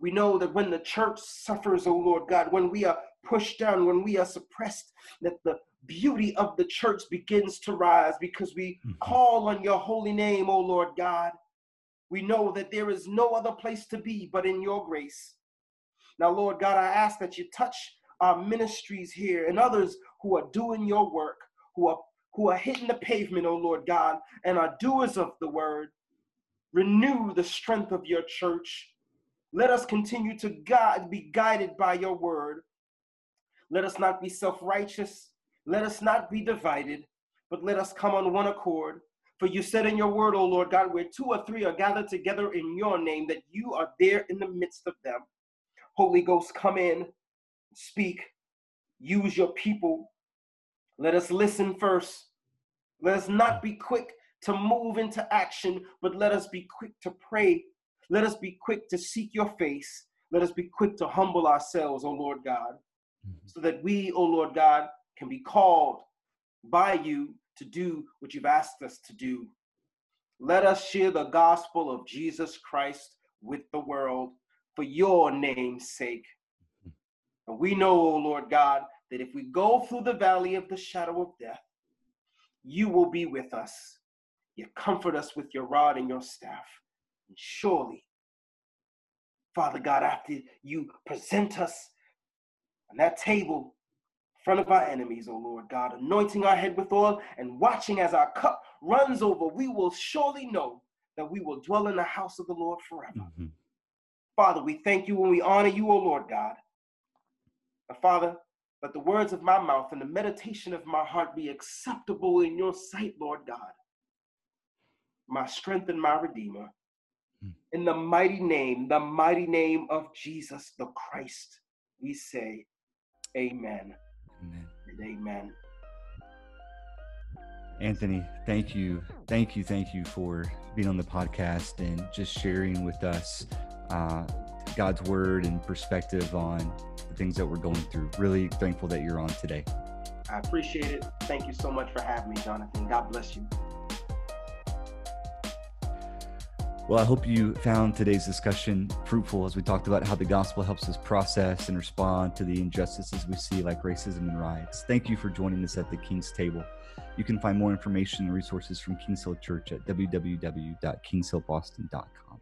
We know that when the church suffers, oh Lord God, when we are pushed down, when we are suppressed, that the beauty of the church begins to rise because we mm-hmm. call on your holy name, O Lord God. We know that there is no other place to be but in your grace. Now, Lord God, I ask that you touch our ministries here and others who are doing your work, who are who are hitting the pavement, O Lord God, and are doers of the word. Renew the strength of your church. Let us continue to God, be guided by your word. Let us not be self righteous. Let us not be divided, but let us come on one accord. For you said in your word, O Lord God, where two or three are gathered together in your name, that you are there in the midst of them. Holy Ghost, come in, speak, use your people. Let us listen first. Let us not be quick to move into action, but let us be quick to pray. Let us be quick to seek your face. Let us be quick to humble ourselves, O Lord God, mm-hmm. so that we, O Lord God, can be called by you to do what you've asked us to do. Let us share the gospel of Jesus Christ with the world for your name's sake. And we know, O oh Lord God, that if we go through the valley of the shadow of death, you will be with us. You comfort us with your rod and your staff. And surely, Father God, after you present us on that table front of our enemies, O oh Lord God, anointing our head with oil and watching as our cup runs over, we will surely know that we will dwell in the house of the Lord forever. Mm-hmm. Father, we thank you and we honor you, O Lord God. Father, let the words of my mouth and the meditation of my heart be acceptable in your sight, Lord God, my strength and my redeemer. Mm. In the mighty name, the mighty name of Jesus the Christ, we say, Amen. Amen. amen. Anthony, thank you. Thank you. Thank you for being on the podcast and just sharing with us uh, God's word and perspective on the things that we're going through. Really thankful that you're on today. I appreciate it. Thank you so much for having me, Jonathan. God bless you. Well, I hope you found today's discussion fruitful as we talked about how the gospel helps us process and respond to the injustices we see, like racism and riots. Thank you for joining us at the King's Table. You can find more information and resources from Kings Hill Church at www.kingshillboston.com.